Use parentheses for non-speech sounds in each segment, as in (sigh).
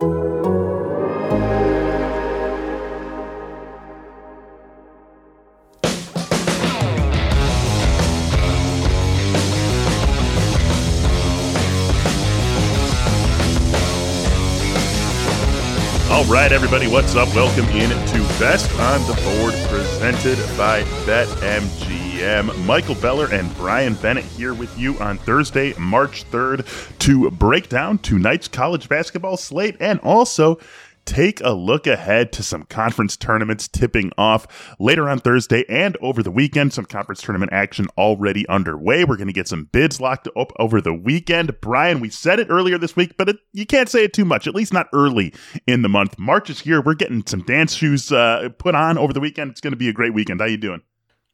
All right, everybody, what's up? Welcome in to Best on the Board, presented by BetMGM. Michael Beller and Brian Bennett here with you on Thursday, March 3rd, to break down tonight's college basketball slate and also take a look ahead to some conference tournaments tipping off later on Thursday and over the weekend. Some conference tournament action already underway. We're going to get some bids locked up over the weekend. Brian, we said it earlier this week, but it, you can't say it too much, at least not early in the month. March is here. We're getting some dance shoes uh, put on over the weekend. It's going to be a great weekend. How are you doing?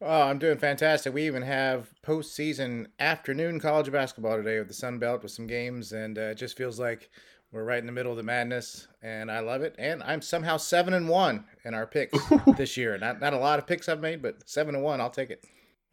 Oh, I'm doing fantastic. We even have postseason afternoon college basketball today with the Sun Belt with some games, and uh, it just feels like – we're right in the middle of the madness, and I love it. And I'm somehow seven and one in our picks this year. Not not a lot of picks I've made, but seven and one, I'll take it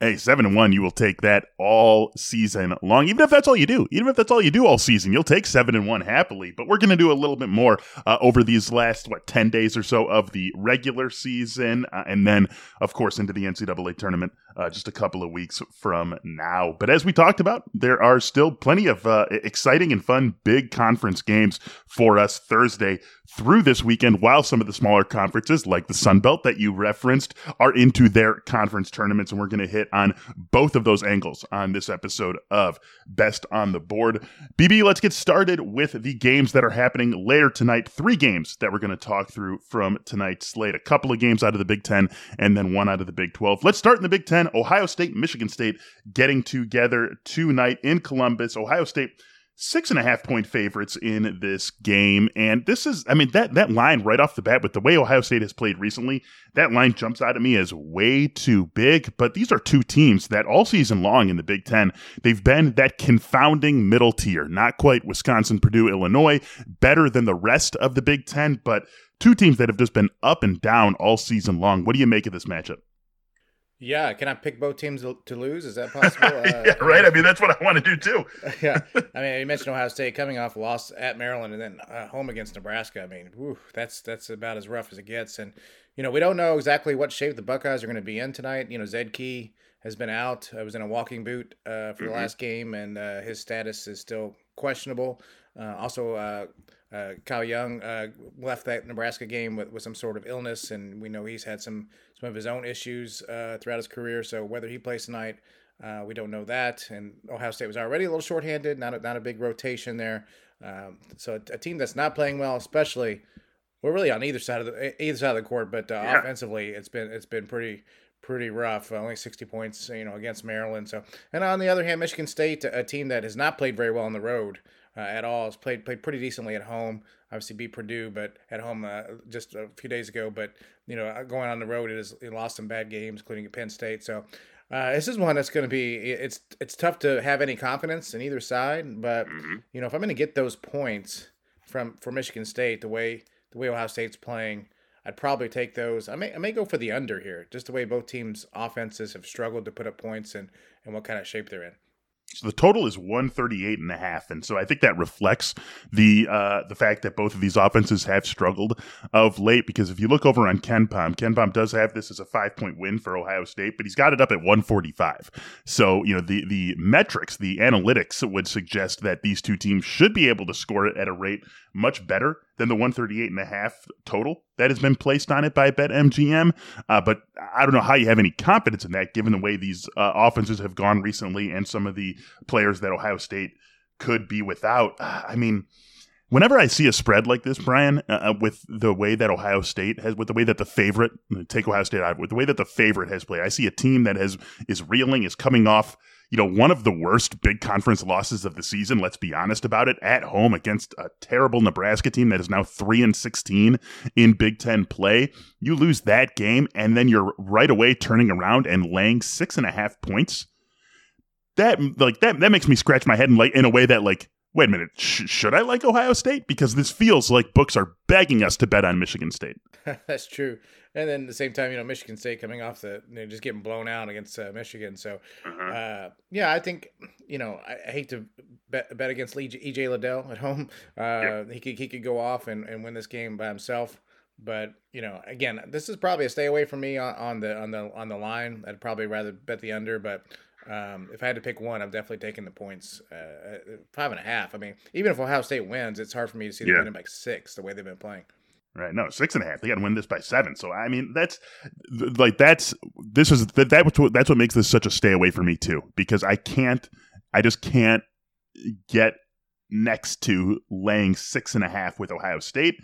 hey, seven and one, you will take that all season long. Even if that's all you do, even if that's all you do all season, you'll take seven and one happily. But we're going to do a little bit more uh, over these last what ten days or so of the regular season, uh, and then of course into the NCAA tournament uh, just a couple of weeks from now. But as we talked about, there are still plenty of uh, exciting and fun big conference games for us Thursday through this weekend. While some of the smaller conferences, like the Sun Belt that you referenced, are into their conference tournaments, and we're going to hit on both of those angles on this episode of Best on the Board. BB, let's get started with the games that are happening later tonight. Three games that we're going to talk through from tonight's slate. A couple of games out of the Big Ten and then one out of the Big 12. Let's start in the Big Ten. Ohio State, Michigan State getting together tonight in Columbus. Ohio State six and a half point favorites in this game. And this is, I mean, that, that line right off the bat with the way Ohio State has played recently, that line jumps out at me as way too big. But these are two teams that all season long in the Big Ten, they've been that confounding middle tier, not quite Wisconsin, Purdue, Illinois, better than the rest of the Big Ten, but two teams that have just been up and down all season long. What do you make of this matchup? Yeah, can I pick both teams to lose? Is that (laughs) possible? Uh, yeah, right. I mean, that's what I want to do too. (laughs) yeah, (laughs) I mean, you mentioned Ohio State coming off a loss at Maryland and then uh, home against Nebraska. I mean, whew, that's that's about as rough as it gets. And you know, we don't know exactly what shape the Buckeyes are going to be in tonight. You know, Zed Key has been out. I was in a walking boot uh, for the mm-hmm. last game, and uh, his status is still questionable. Uh, also, uh, uh, Kyle Young uh, left that Nebraska game with, with some sort of illness, and we know he's had some some of his own issues uh, throughout his career. So whether he plays tonight, uh, we don't know that. And Ohio State was already a little shorthanded, not a, not a big rotation there. Um, so a, a, team that's not playing well, especially, we're really on either side of the either side of the court, but uh, yeah. offensively, it's been it's been pretty pretty rough. only 60 points, you know, against Maryland. So, and on the other hand, Michigan State, a team that has not played very well on the road uh, at all. Has played played pretty decently at home. Obviously beat Purdue, but at home uh, just a few days ago. But you know, uh, going on the road, it has it lost some bad games, including at Penn State. So. Uh, this is one that's going to be it's it's tough to have any confidence in either side, but mm-hmm. you know if I'm going to get those points from from Michigan State the way the way Ohio State's playing, I'd probably take those. I may I may go for the under here, just the way both teams' offenses have struggled to put up points and and what kind of shape they're in. So the total is 138 and a half. And so I think that reflects the uh, the fact that both of these offenses have struggled of late because if you look over on KenPom, Ken Palm does have this as a five point win for Ohio State, but he's got it up at 145. So, you know, the the metrics, the analytics would suggest that these two teams should be able to score it at a rate much better than the 138 and a half total that has been placed on it by BetMGM. Uh, but I don't know how you have any confidence in that given the way these uh, offenses have gone recently and some of the players that Ohio State could be without. I mean, whenever I see a spread like this, Brian, uh, uh with the way that Ohio State has, with the way that the favorite, take Ohio State out, with the way that the favorite has played, I see a team that has is reeling, is coming off you know, one of the worst big conference losses of the season. Let's be honest about it. At home against a terrible Nebraska team that is now three and sixteen in Big Ten play. You lose that game, and then you're right away turning around and laying six and a half points. That like that that makes me scratch my head in like in a way that like wait a minute, sh- should I like Ohio State? Because this feels like books are begging us to bet on Michigan State. (laughs) That's true. And then at the same time, you know, Michigan State coming off the, you know, just getting blown out against uh, Michigan. So, uh-huh. uh, yeah, I think, you know, I, hate to bet, bet against EJ Liddell at home. (laughs) Uh, He could he could go off and, and win this game by himself. But you know, again, this is probably a stay away from me on, on the on the on the line. I'd probably rather bet the under, but um, if I had to pick one, I'm definitely taking the points. Uh, five and a half. I mean, even if Ohio State wins, it's hard for me to see them yeah. winning by six the way they've been playing. Right. No, six and a half. They got to win this by seven. So I mean, that's like that's this is that that's what that's what makes this such a stay away for me too, because I can't, I just can't get next to laying six and a half with Ohio State.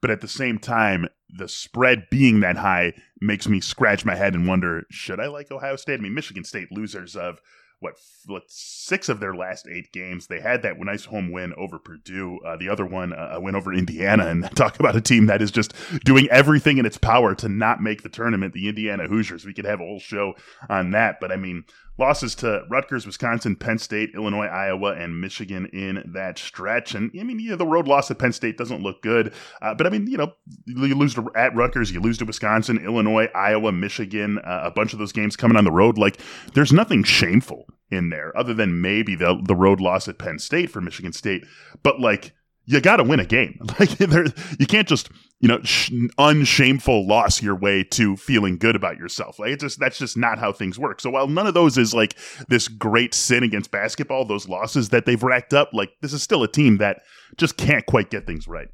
But at the same time, the spread being that high makes me scratch my head and wonder, should I like Ohio State? I mean, Michigan State losers of what, what six of their last eight games. They had that nice home win over Purdue. Uh, the other one, uh, a win over Indiana. And (laughs) talk about a team that is just doing everything in its power to not make the tournament. The Indiana Hoosiers. We could have a whole show on that. But I mean, losses to Rutgers, Wisconsin, Penn State, Illinois, Iowa, and Michigan in that stretch. And I mean, yeah, the road loss at Penn State doesn't look good. Uh, but I mean, you know, you lose to, at Rutgers, you lose to Wisconsin, Illinois, Iowa, Michigan, uh, a bunch of those games coming on the road. Like, there's nothing shameful in there, other than maybe the the road loss at Penn State for Michigan State. But like, you got to win a game. (laughs) Like, there, you can't just you know sh- unshameful loss your way to feeling good about yourself. Like, it's just that's just not how things work. So while none of those is like this great sin against basketball, those losses that they've racked up, like this is still a team that just can't quite get things right.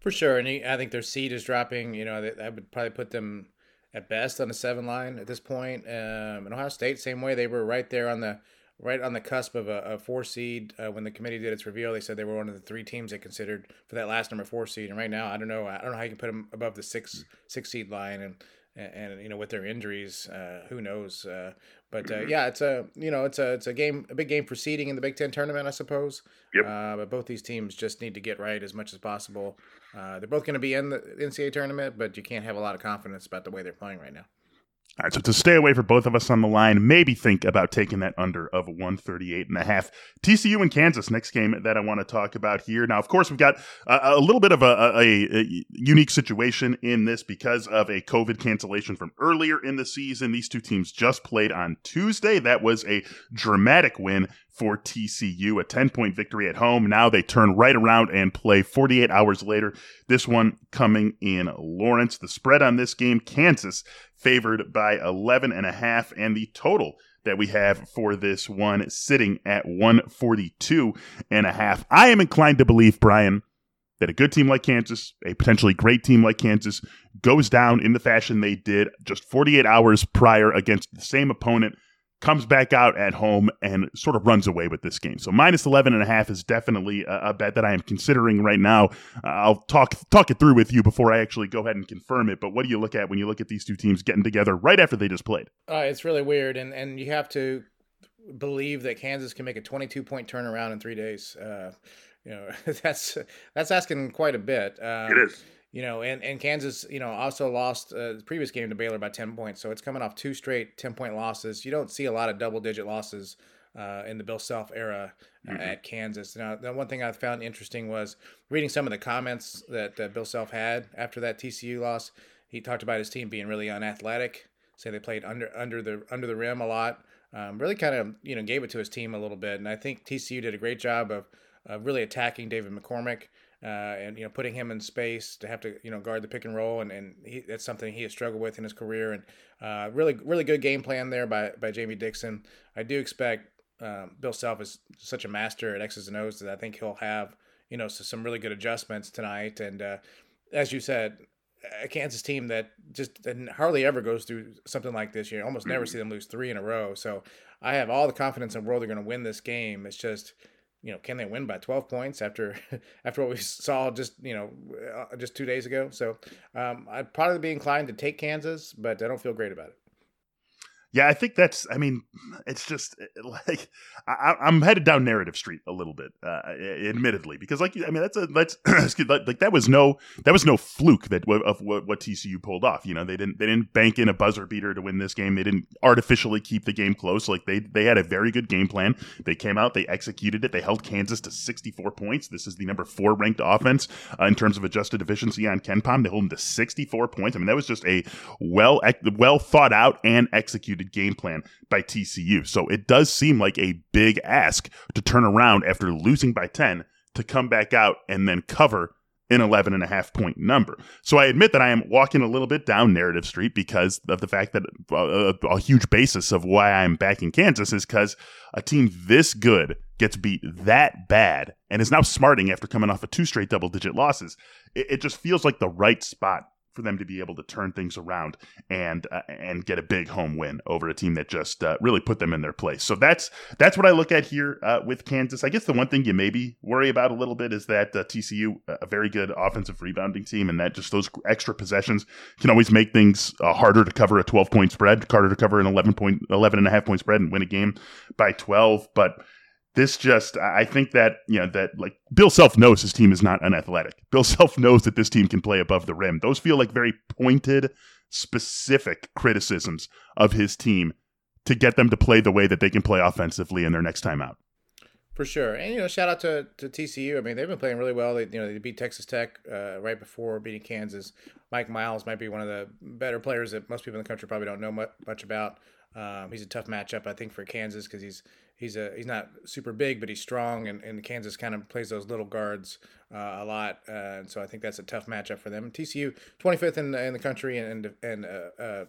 For sure, and I think their seed is dropping. You know, I would probably put them at best on the seven line at this point. Um, and Ohio State, same way, they were right there on the right on the cusp of a, a four seed. Uh, when the committee did its reveal, they said they were one of the three teams they considered for that last number four seed. And right now, I don't know, I don't know how you can put them above the six six seed line. And and, and you know with their injuries, uh, who knows? Uh, but uh, mm-hmm. yeah, it's a you know it's a it's a game a big game for seeding in the Big Ten tournament, I suppose. Yep. Uh, but both these teams just need to get right as much as possible. Uh, they're both going to be in the NCAA tournament, but you can't have a lot of confidence about the way they're playing right now. All right, so to stay away for both of us on the line, maybe think about taking that under of 138 and a half. TCU and Kansas, next game that I want to talk about here. Now, of course, we've got a, a little bit of a, a, a, unique situation in this because of a COVID cancellation from earlier in the season. These two teams just played on Tuesday. That was a dramatic win for TCU, a 10 point victory at home. Now they turn right around and play 48 hours later. This one coming in Lawrence. The spread on this game, Kansas favored by 11 and a half, and the total that we have for this one sitting at 142 and a half. I am inclined to believe, Brian, that a good team like Kansas, a potentially great team like Kansas, goes down in the fashion they did just 48 hours prior against the same opponent comes back out at home and sort of runs away with this game. So minus 11 and a half is definitely a, a bet that I am considering right now. Uh, I'll talk talk it through with you before I actually go ahead and confirm it. But what do you look at when you look at these two teams getting together right after they just played? Uh, it's really weird, and and you have to believe that Kansas can make a 22 point turnaround in three days. Uh, you know, (laughs) that's that's asking quite a bit. Um, it is you know, and, and Kansas, you know, also lost uh, the previous game to Baylor by 10 points. So it's coming off two straight 10 point losses. You don't see a lot of double digit losses uh, in the Bill Self era uh, mm-hmm. at Kansas. Now, the one thing I found interesting was reading some of the comments that uh, Bill Self had after that TCU loss. He talked about his team being really unathletic, say they played under under the under the rim a lot. Um, really kind of you know gave it to his team a little bit, and I think TCU did a great job of, of really attacking David McCormack uh, and you know putting him in space to have to you know guard the pick and roll, and and he, that's something he has struggled with in his career. And uh, really really good game plan there by by Jamie Dixon. I do expect um, Bill Self is such a master at X's and O's that I think he'll have you know some really good adjustments tonight. And uh, as you said, a Kansas team that just hardly ever goes through something like this. You almost never see them lose three in a row. So I have all the confidence in the world they're going to win this game. It's just you know, can they win by 12 points after (laughs) after what we saw just you know uh, just two days ago? So um, I'd probably be inclined to take Kansas, but I don't feel great about it. Yeah, I think that's. I mean, it's just like I, am headed down narrative street a little bit, uh, admittedly, because like I mean, that's a that's (clears throat) like that was no that was no fluke that of what, what TCU pulled off. You know, they didn't they didn't bank in a buzzer beater to win this game. They didn't artificially keep the game close. Like they they had a very good game plan. They came out, they executed it. They held Kansas to 64 points. This is the number four ranked offense uh, in terms of adjusted efficiency on KenPom. They hold them to 64 points. I mean, that was just a well well thought out and executed executed game plan by TCU. So it does seem like a big ask to turn around after losing by 10 to come back out and then cover an 11 and a half point number. So I admit that I am walking a little bit down narrative street because of the fact that a, a huge basis of why I'm backing Kansas is because a team this good gets beat that bad and is now smarting after coming off of two straight double digit losses. It, it just feels like the right spot for them to be able to turn things around and uh, and get a big home win over a team that just uh, really put them in their place. So that's that's what I look at here uh, with Kansas. I guess the one thing you maybe worry about a little bit is that uh, TCU a very good offensive rebounding team, and that just those extra possessions can always make things uh, harder to cover a 12 point spread, harder to cover an 11 point 11 and a half point spread and win a game by 12, but this just I think that you know that like Bill Self knows his team is not unathletic. Bill Self knows that this team can play above the rim. Those feel like very pointed, specific criticisms of his team to get them to play the way that they can play offensively in their next time out. For sure, and you know, shout out to, to TCU. I mean, they've been playing really well. They you know they beat Texas Tech uh, right before beating Kansas. Mike Miles might be one of the better players that most people in the country probably don't know much, about. Um, he's a tough matchup, I think, for Kansas because he's he's a he's not super big, but he's strong, and, and Kansas kind of plays those little guards uh, a lot, uh, and so I think that's a tough matchup for them. TCU, 25th in, in the country and and uh, uh,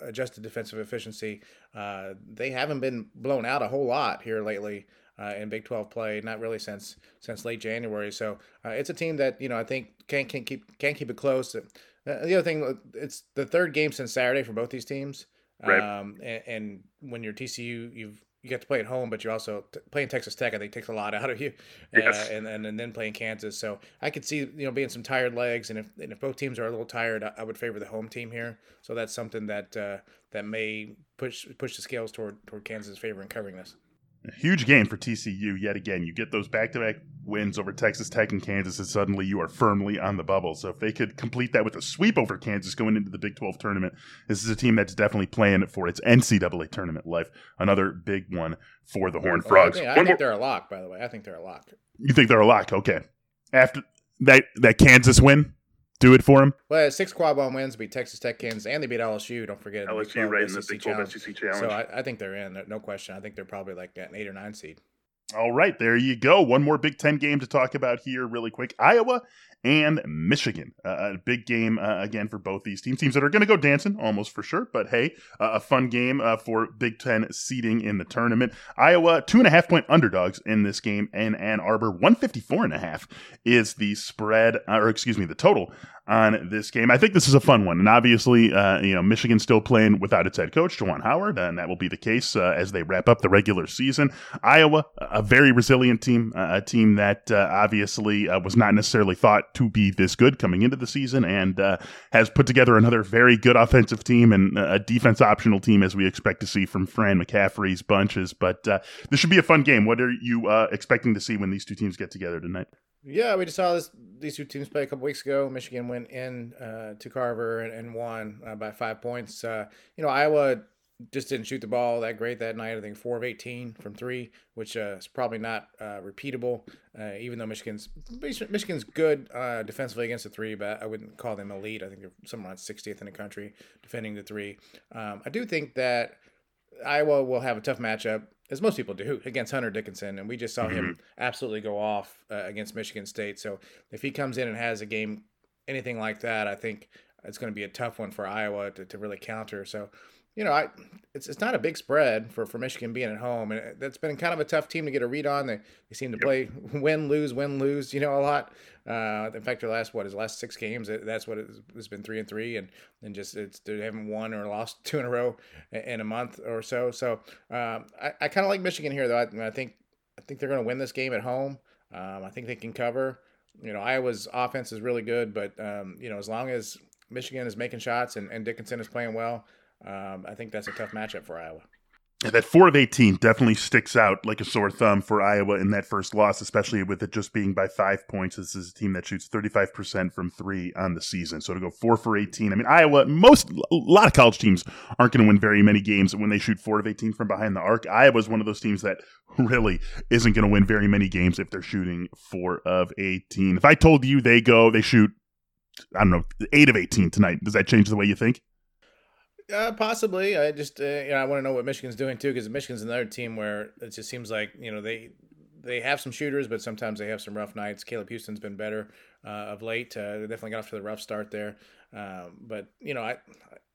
adjusted defensive efficiency. Uh, they haven't been blown out a whole lot here lately. Uh, in Big 12 play, not really since since late January. So it's a team that you know I think can can keep can keep it close. the other thing, it's the third game since Saturday for both these teams. Right. Um, and, and, when you're TCU, you've you get to play at home, but you also t- playing Texas Tech. I think takes a lot out of you, uh, (laughs) yes. uh, and, and and then playing Kansas. So I could see you know being some tired legs, and if and if both teams are a little tired, I, I would favor the home team here. So that's something that uh, that may push push the scales toward toward Kansas' favor in covering this. A huge game for TCU yet again. You get those back to back wins over Texas Tech and Kansas, and suddenly you are firmly on the bubble. So if they could complete that with a sweep over Kansas going into the Big 12 tournament, this is a team that's definitely playing for its NCAA tournament life. Another big one for the Horned Frogs. I think, I think they're a lock, by the way. I think they're a lock. You think they're a lock? Okay. After that, that Kansas win, do it for them. Well, six quad one wins beat Texas Tech, Kansas, and they beat LSU. Don't forget LSU right in the Big 12 SEC challenge. So I, I, think they're in. No question. I think they're probably like an eight or nine seed. All right, there you go. One more Big Ten game to talk about here, really quick. Iowa and Michigan. Uh, a big game uh, again for both these teams. Teams that are going to go dancing almost for sure, but hey, uh, a fun game uh, for Big Ten seeding in the tournament. Iowa, two and a half point underdogs in this game, and Ann Arbor, 154 and a half is the spread, uh, or excuse me, the total on this game. I think this is a fun one, and obviously, uh, you know, Michigan still playing without its head coach, Juwan Howard, and that will be the case uh, as they wrap up the regular season. Iowa, a very resilient team, uh, a team that uh, obviously uh, was not necessarily thought to be this good coming into the season, and uh, has put together another very good offensive team and a defense optional team as we expect to see from Fran McCaffery's bunches. But this should be a fun game. What are you expecting to see when these two teams get together tonight? Yeah, we just saw this these two teams play a couple weeks ago. Michigan went in uh, to Carver and, and won uh, by five points. Uh, you know, Iowa just didn't shoot the ball that great that night. I think four of eighteen from three, which uh, is probably not uh, repeatable. Uh, even though Michigan's Michigan's good defensively against the three, but I wouldn't call them elite. I think they're somewhere around 60th in the country defending the three. Um, I do think that Iowa will have a tough matchup as most people do, against Hunter Dickinson. And we just saw mm-hmm. him absolutely go off uh, against Michigan State. So if he comes in and has a game, anything like that, I think it's going to be a tough one for Iowa to, to really counter. So you know, I it's it's not a big spread for, for Michigan being at home, and that's been kind of a tough team to get a read on. They they seem to play (laughs) win lose win lose, you know, a lot. Uh, in fact, their last what his last six games, that's what it's been three and three, and and just it's they haven't won or lost (laughs) two in a row in a month or so. So um, I I kind of like Michigan here though. I, I, think I think they're going to win this game at home. Um, I think they can cover. You know, Iowa's offense is really good, but um, you know, as long as Michigan is making shots and, and Dickinson is playing well. Um, I think that's a tough matchup for Iowa that four of 18 definitely sticks out like a sore thumb for Iowa in that first loss, especially with it just being by five points. This is a team that shoots 35% from three on the season. So to go four for 18, I mean, Iowa, most, a lot of college teams aren't going to win very many games when they shoot four of 18 from behind the arc. Iowa is one of those teams that really isn't going to win very many games if they're shooting four of 18. If I told you they go, they shoot, I don't know, eight of 18 tonight, does that change the way you think? Uh, possibly. I just uh, you know I want to know what Michigan's doing too because Michigan's another team where it just seems like you know they they have some shooters, but sometimes they have some rough nights. Caleb Houstan's been better uh, of late. Uh, they definitely got off to the rough start there, um, but you know I,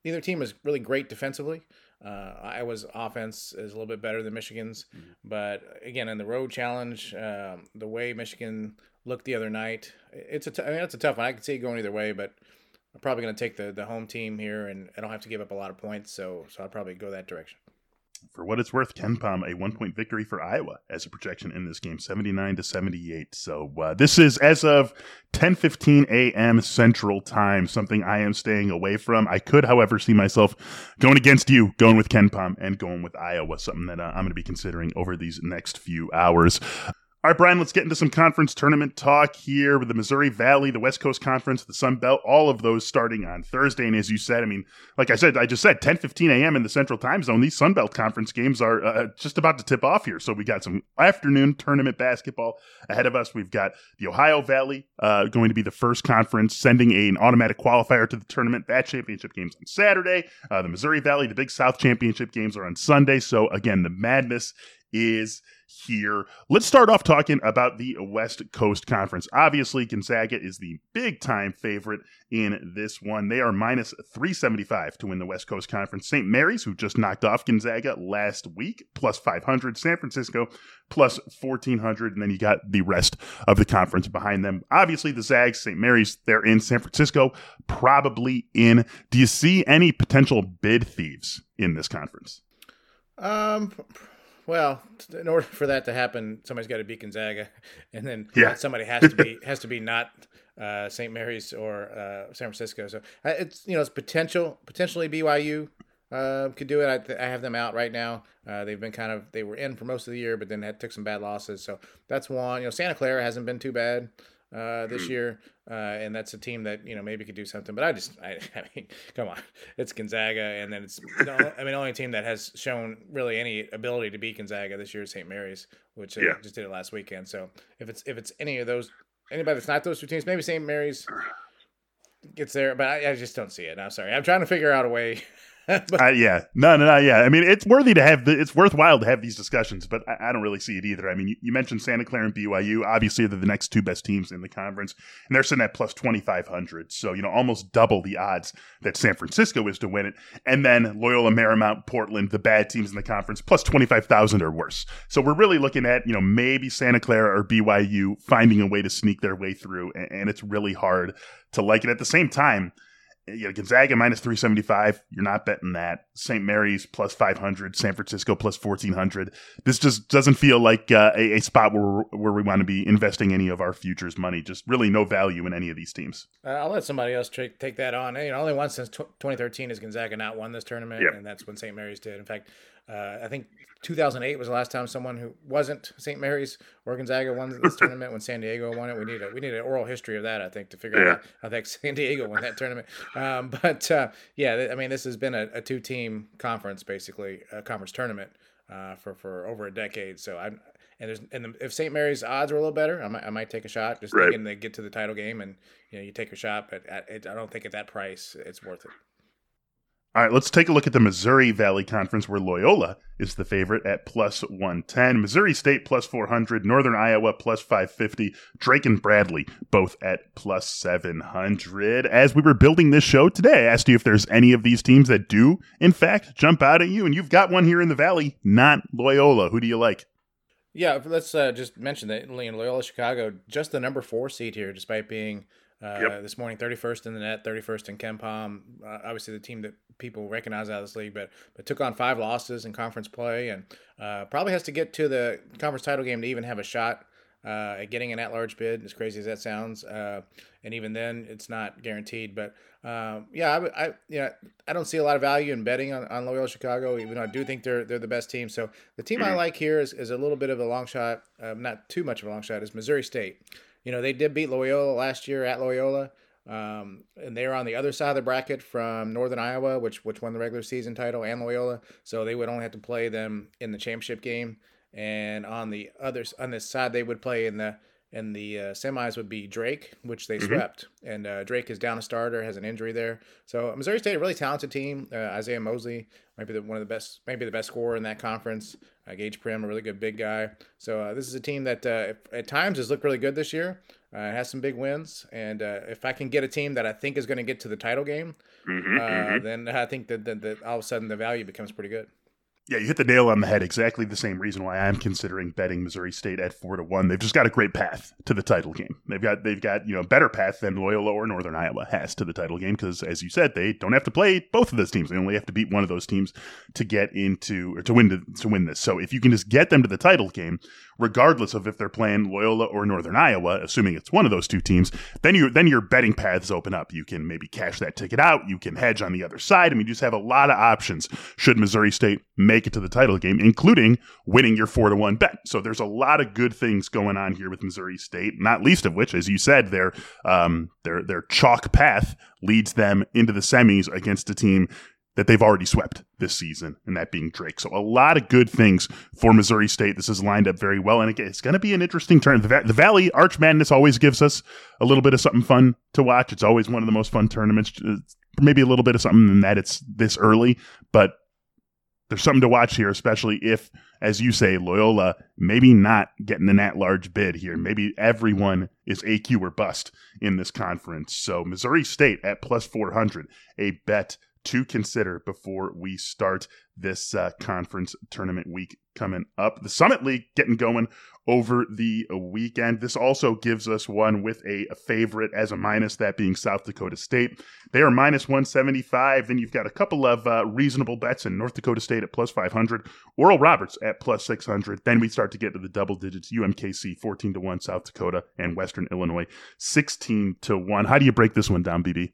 neither team is really great defensively. Uh, Iowa's offense is a little bit better than Michigan's, mm-hmm. but again in the road challenge, um, the way Michigan looked the other night, it's a t- I mean, it's a tough one. I can see it going either way, but I'm probably going to take the the home team here, and I don't have to give up a lot of points, so so I'll probably go that direction. For what it's worth, KenPom a one point victory for Iowa as a projection in this game, 79 to 78. So uh, this is as of 10:15 a.m. Central Time, something I am staying away from. I could, however, see myself going against you, going with KenPom and going with Iowa, something that uh, I'm going to be considering over these next few hours. All right, Brian, let's get into some conference tournament talk here with the Missouri Valley, the West Coast Conference, the Sun Belt, all of those starting on Thursday. And as you said, I mean, like I said, I just said 10 15 a.m. in the Central Time Zone. These Sun Belt Conference games are uh, just about to tip off here. So we got some afternoon tournament basketball ahead of us. We've got the Ohio Valley uh, going to be the first conference sending a, an automatic qualifier to the tournament. That championship game's on Saturday. Uh, the Missouri Valley, the Big South Championship games are on Sunday. So again, the madness is here. Let's start off talking about the West Coast Conference. Obviously, Gonzaga is the big time favorite in this one. They are minus 375 to win the West Coast Conference. St. Mary's, who just knocked off Gonzaga last week, plus 500. San Francisco, plus 1400. And then you got the rest of the conference behind them. Obviously, the Zags, St. Mary's, they're in San Francisco, probably in. Do you see any potential bid thieves in this conference? Um, well, in order for that to happen, somebody's got to beat Gonzaga, (laughs) and then yeah. somebody has to be (laughs) has to be not uh, St. Mary's or uh, San Francisco. So it's you know it's potential potentially BYU uh, could do it. I, th- I, have them out right now. Uh, they've been kind of they were in for most of the year, but then had took some bad losses. So that's one. You know, Santa Clara hasn't been too bad uh, this mm. year, uh, and that's a team that you know maybe could do something. But I just, I, (laughs) I mean, come on, it's Gonzaga, and then it's, I mean, the only team that has shown really any ability to beat Gonzaga this year is St. Mary's, which uh, yeah. just did it last weekend. So if it's if it's any of those, anybody that's not those two teams, maybe St. Mary's gets there, but I, I just don't see it. I'm sorry, I'm trying to figure out a way (laughs) (laughs) but, uh, yeah, no, no, no, yeah. I mean, it's worthy to have. The, it's worthwhile to have these discussions, but I, I don't really see it either. I mean, you, you, mentioned Santa Clara and BYU. Obviously, they're the next two best teams in the conference, and they're sitting at plus twenty five hundred. So you know, almost double the odds that San Francisco is to win it. And then Loyola, Marymount, Portland, the bad teams in the conference, plus twenty five thousand or worse. So we're really looking at you know maybe Santa Clara or BYU finding a way to sneak their way through, and, and it's really hard to like it. At the same time you know, Gonzaga minus 375. You're not betting that. St. Mary's plus 500. San Francisco plus 1400. This just doesn't feel like uh, a, a, spot where, where we want to be investing any of our futures money. Just really no value in any of these teams. Uh, I'll let somebody else tra- take that on. You know, only once since t- 2013 has Gonzaga not won this tournament, yep. and that's when St. Mary's did. In fact, uh, I think 2008 was the last time someone who wasn't St. Mary's or Gonzaga won this (laughs) tournament when San Diego won it. We need a we need an oral history of that, I think, to figure yeah. out how think San Diego won that tournament. Um, (laughs) but uh, yeah, I mean, this has been a, a two team conference, basically a conference tournament uh, for for over a decade. So I and there's and if St. Mary's odds were a little better, I might I might take a shot. Just right. thinking they get to the title game and you know you take a shot, but at, I don't think at that price it's worth it. All right, let's take a look at the Missouri Valley Conference where Loyola is the favorite at plus 110, Missouri State plus 400, Northern Iowa plus 550, Drake and Bradley both at plus 700. As we were building this show today, I asked you if there's any of these teams that do, in fact, jump out at you, and you've got one here in the Valley, not Loyola. Who do you like? Yeah, let's uh, just mention that Loyola Chicago, just the number four seed here, despite being uh, yep. This morning, 31st in the net, 31st in KenPom. Uh, obviously, the team that people recognize out of this league, but but took on five losses in conference play and uh, probably has to get to the conference title game to even have a shot uh, at getting an at-large bid, as crazy as that sounds. Uh, and even then, it's not guaranteed. But um, yeah, I, I yeah, I don't see a lot of value in betting on, on Loyola Chicago, even though I do think they're they're the best team. So the team I mm-hmm. like here is, is a little bit of a long shot, uh, not too much of a long shot, is Missouri State. You know, they did beat Loyola last year at Loyola. Um, and they were on the other side of the bracket from Northern Iowa, which which won the regular season title, and Loyola. So they would only have to play them in the championship game. And on the other on this side, they would play in the in the uh, semis would be Drake, which they mm-hmm. swept. And uh, Drake is down a starter, has an injury there. So Missouri State, a really talented team. Uh, Isaiah Mosley might be the, one of the best, maybe the best scorer in that conference. Uh, Gaige Prim, a really good big guy. So uh, this is a team that uh, at times has looked really good this year. Uh, has some big wins, and uh, if I can get a team that I think is going to get to the title game, mm-hmm, uh, mm-hmm. then I think that, that, that all of a sudden the value becomes pretty good. Yeah, you hit the nail on the head. Exactly the same reason why I'm considering betting Missouri State at four to one. They've just got a great path to the title game. They've got they've got you know better path than Loyola or Northern Iowa has to the title game because, as you said, they don't have to play both of those teams. They only have to beat one of those teams to get into or to win to, to win this. So if you can just get them to the title game, regardless of if they're playing Loyola or Northern Iowa, assuming it's one of those two teams, then you then your betting paths open up. You can maybe cash that ticket out. You can hedge on the other side. I mean, you just have a lot of options should Missouri State make it to the title game, including winning your four to one bet. So there's a lot of good things going on here with Missouri State, not least of which, as you said, their um, their their chalk path leads them into the semis against a team that they've already swept this season, and that being Drake. So a lot of good things for Missouri State. This is lined up very well, and it's going to be an interesting turn. The, the, Valley Arch Madness always gives us a little bit of something fun to watch. It's always one of the most fun tournaments. Maybe a little bit of something in that it's this early, but there's something to watch here, especially if, as you say, Loyola maybe not getting an at-large bid here. Maybe everyone is AQ or bust in this conference. So Missouri State at plus 400, a bet to consider before we start this uh, conference tournament week coming up. The Summit League getting going over the weekend. This also gives us one with a, favorite as a minus, that being South Dakota State. They are minus 175. Then you've got a couple of uh, reasonable bets in North Dakota State at plus 500, Oral Roberts at plus 600. Then we start to get to the double digits UMKC 14 to 1, South Dakota, and Western Illinois 16 to 1. How do you break this one down, BB?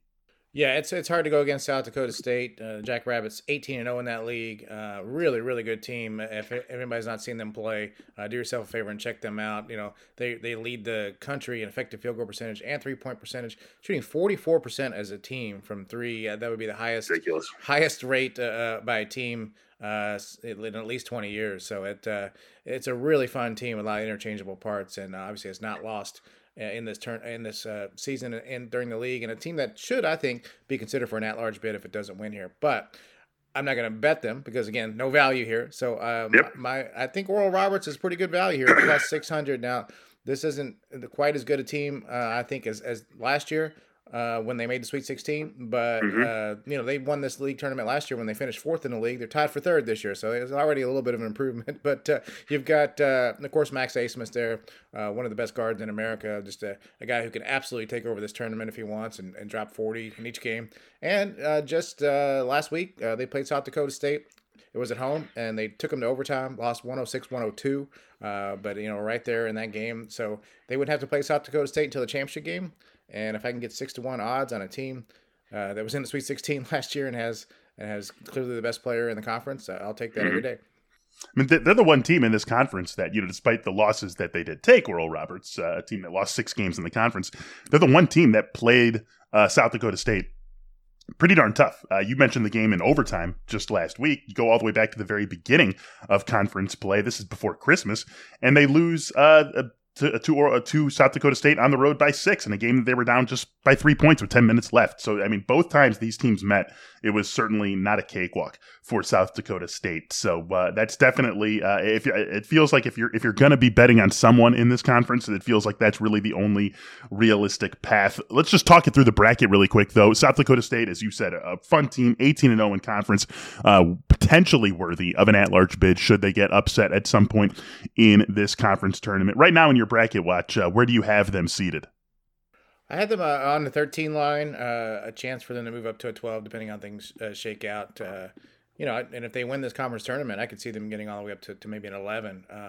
Yeah, it's it's hard to go against South Dakota State. Uh, Jackrabbits 18 and 0 in that league. Uh, really, really good team. If, if anybody's not seen them play, uh, do yourself a favor and check them out. You know, they they lead the country in effective field goal percentage and three point percentage, shooting 44 percent as a team from three. that would be the highest Ridiculous. highest rate uh, uh, by a team uh, in at least 20 years. So it it's a really fun team with a lot of interchangeable parts, and obviously it's not lost uh, in this turn in this uh, season and during the league, and a team that should, I think, be considered for an at-large bid if it doesn't win here. But I'm not going to bet them because again, no value here. So um, yep. my I think Oral Roberts is pretty good value here, plus 600. Now this isn't quite as good a team uh, I think as as last year, uh, when they made the Sweet 16. But mm-hmm. uh, you know they won this league tournament last year when they finished fourth in the league. They're tied for third this year, so it's already a little bit of an improvement. (laughs) But uh, you've got uh, of course Max Abmas there, uh, one of the best guards in America, just a, a, guy who can absolutely take over this tournament if he wants and, and drop 40 in each game. And uh, just last week they played South Dakota State. It was at home, and they took them to overtime, lost 106 102. but, you know, right there in that game. So they wouldn't have to play South Dakota State until the championship game. And if I can get six to one odds on a team uh, that was in the Sweet 16 (laughs) last year and has and has clearly the best player in the conference, uh, I'll take that mm-hmm. every day. I mean, they're the one team in this conference that, you know, despite the losses that they did take, Oral Roberts, uh, a team that lost six games in the conference, they're the one team that played uh, South Dakota State pretty darn tough. Uh, you mentioned the game in overtime just last week. You go all the way back to the very beginning of conference play. This is before Christmas, and they lose uh, to, to, uh, to South Dakota State on the road by six in a game that they were down just by three points with 10 minutes left. So, I mean, both times these teams met, it was certainly not a cakewalk for South Dakota State. So, uh, that's definitely, uh, if it feels like if you're, if you're to be betting on someone in this conference, it feels like that's really the only realistic path. Let's just talk it through the bracket really quick, though. South Dakota State, as you said, a fun team, 18 and 0 in conference, uh, potentially worthy of an at large bid should they get upset at some point in this conference tournament. Right now, in your bracket watch, uh, where do you have them seated? I had them uh, on the 13 line, uh, a chance for them to move up to a 12, depending on things uh, shake out. Uh, you know, and if they win this conference tournament, I could see them getting all the way up to, to maybe an 11. Um,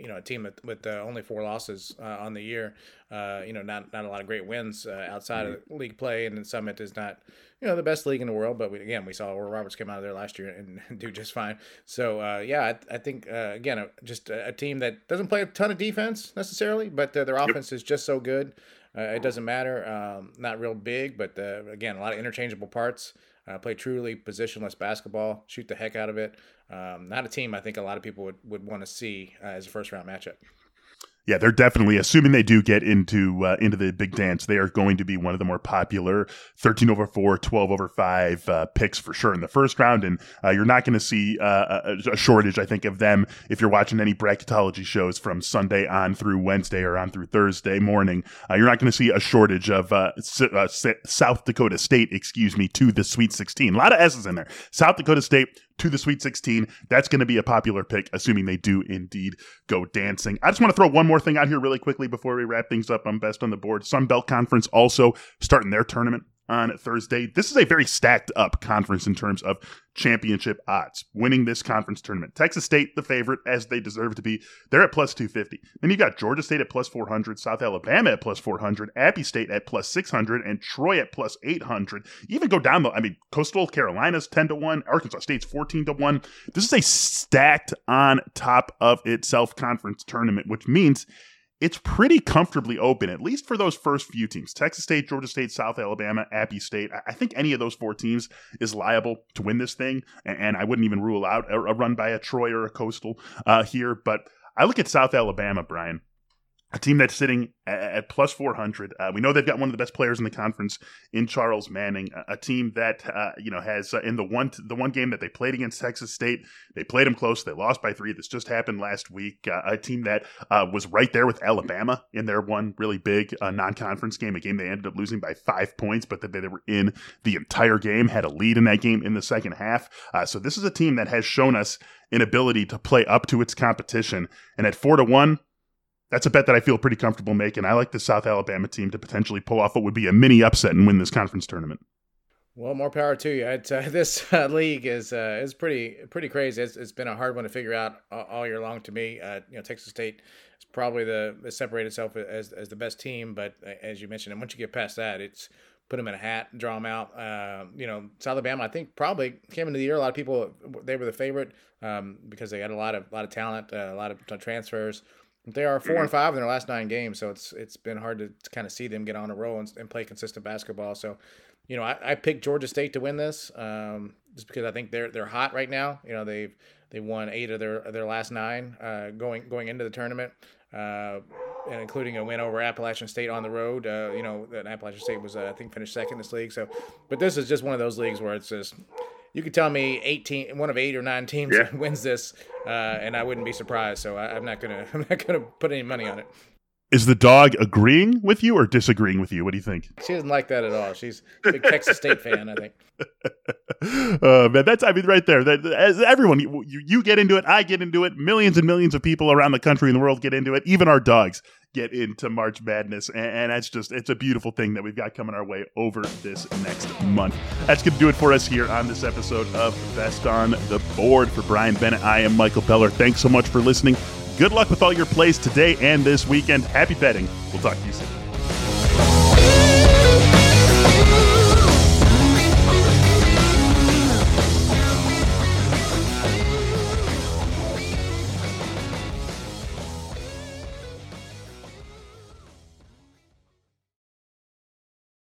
you know, a team with, with uh, only four losses uh, on the year. Uh, you know, not not a lot of great wins uh, outside mm-hmm. of league play, and then Summit is not, you know, the best league in the world. But we, again, we saw Oral Roberts came out of there last year and, and (laughs) do just fine. So uh, yeah, I, I think uh, again, just a, a, team that doesn't play a ton of defense necessarily, but their offense yep. is just so good. It doesn't matter. Um, not real big, but again, a lot of interchangeable parts uh, play truly positionless basketball, shoot the heck out of it. Um, not a team I think a lot of people would, would want to see uh, as a first round matchup yeah, they're definitely assuming they do get into uh, into the big dance. They are going to be one of the more popular 13 over 4, 12 over 5 uh, picks for sure in the first round. And uh, you're not going to see uh, a, a, shortage, I think, of them if you're watching any bracketology shows from Sunday on through Wednesday or on through Thursday morning. Uh, you're not going to see a shortage of uh, South Dakota State, excuse me, to the Sweet 16. A lot of S's in there. South Dakota State to the Sweet 16. That's going to be a popular pick, assuming they do indeed go dancing. I just want to throw one more thing out here really quickly before we wrap things up. I'm best on the board. Sun Belt Conference also starting their tournament on Thursday. This is a very stacked up conference in terms of championship odds. Winning this conference tournament. Texas State, the favorite, as they deserve to be. They're at plus 250. Then you've got Georgia State at plus 400, South Alabama at plus 400, Appy State at plus 600, and Troy at plus 800. even go down the, I mean, Coastal Carolina's 10 to 1, Arkansas State's 14 to 1. This is a stacked on top of itself conference tournament, which means it's pretty comfortably open, at least for those first few teams Texas State, Georgia State, South Alabama, Appy State. I think any of those four teams is liable to win this thing. And I wouldn't even rule out a run by a Troy or a Coastal uh, here. But I look at South Alabama, Brian a team that's sitting at, plus 400. Uh, we know they've got one of the best players in the conference in Charles Manning. A, team that uh, you know has uh, in the one the one game that they played against Texas State, they played them close. They lost by three. This just happened last week. Uh, a team that uh, was right there with Alabama in their one really big uh, non-conference game. A game they ended up losing by five points, but that they were in the entire game, had a lead in that game in the second half. so this is a team that has shown us an ability to play up to its competition. And at four to one, that's a bet that I feel pretty comfortable making. I like the South Alabama team to potentially pull off what would be a mini upset and win this conference tournament. Well, more power to you. Uh, (laughs) this uh, league is uh, is pretty pretty crazy. It's, it's been a hard one to figure out all year long to me. Uh, you know, Texas State is probably the, separated itself as as the best team, but uh, as you mentioned, and once you get past that, it's put them in a hat, draw them out. Uh, you know, South Alabama, I think probably came into the year. A lot of people they were the favorite um, because they had a lot of lot of talent, a lot of transfers. They are 4 and mm-hmm. five in their last nine games, so it's it's been hard to, kind of see them get on a roll and, and play consistent basketball. So, you know, I, I picked Georgia State to win this um, just because I think they're they're hot right now. You know, they've they won eight of their their last nine uh, going going into the tournament, uh, and including a win over Appalachian State on the road. Uh, you know, that Appalachian State was uh, I think finished second in this league. So, but this is just one of those leagues where it's just you could tell me 18 one of eight or nine teams yeah. (laughs) wins this uh, and i wouldn't be surprised so I, am not gonna (laughs) i'm not gonna put any money on it is the dog agreeing with you or disagreeing with you what do you think she doesn't like that at all she's a big texas state fan i think (laughs) uh, man, that's I mean, right there. That, as everyone, you, you get into it, I get into it. Millions and millions of people around the country and the world get into it. Even our dogs get into March Madness, and, and that's just it's a beautiful thing that we've got coming our way over this next month. That's going to do it for us here on this episode of Best on the Board. For Brian Bennett, I am Michael Beller. Thanks so much for listening. Good luck with all your plays today and this weekend. Happy betting. We'll talk to you soon.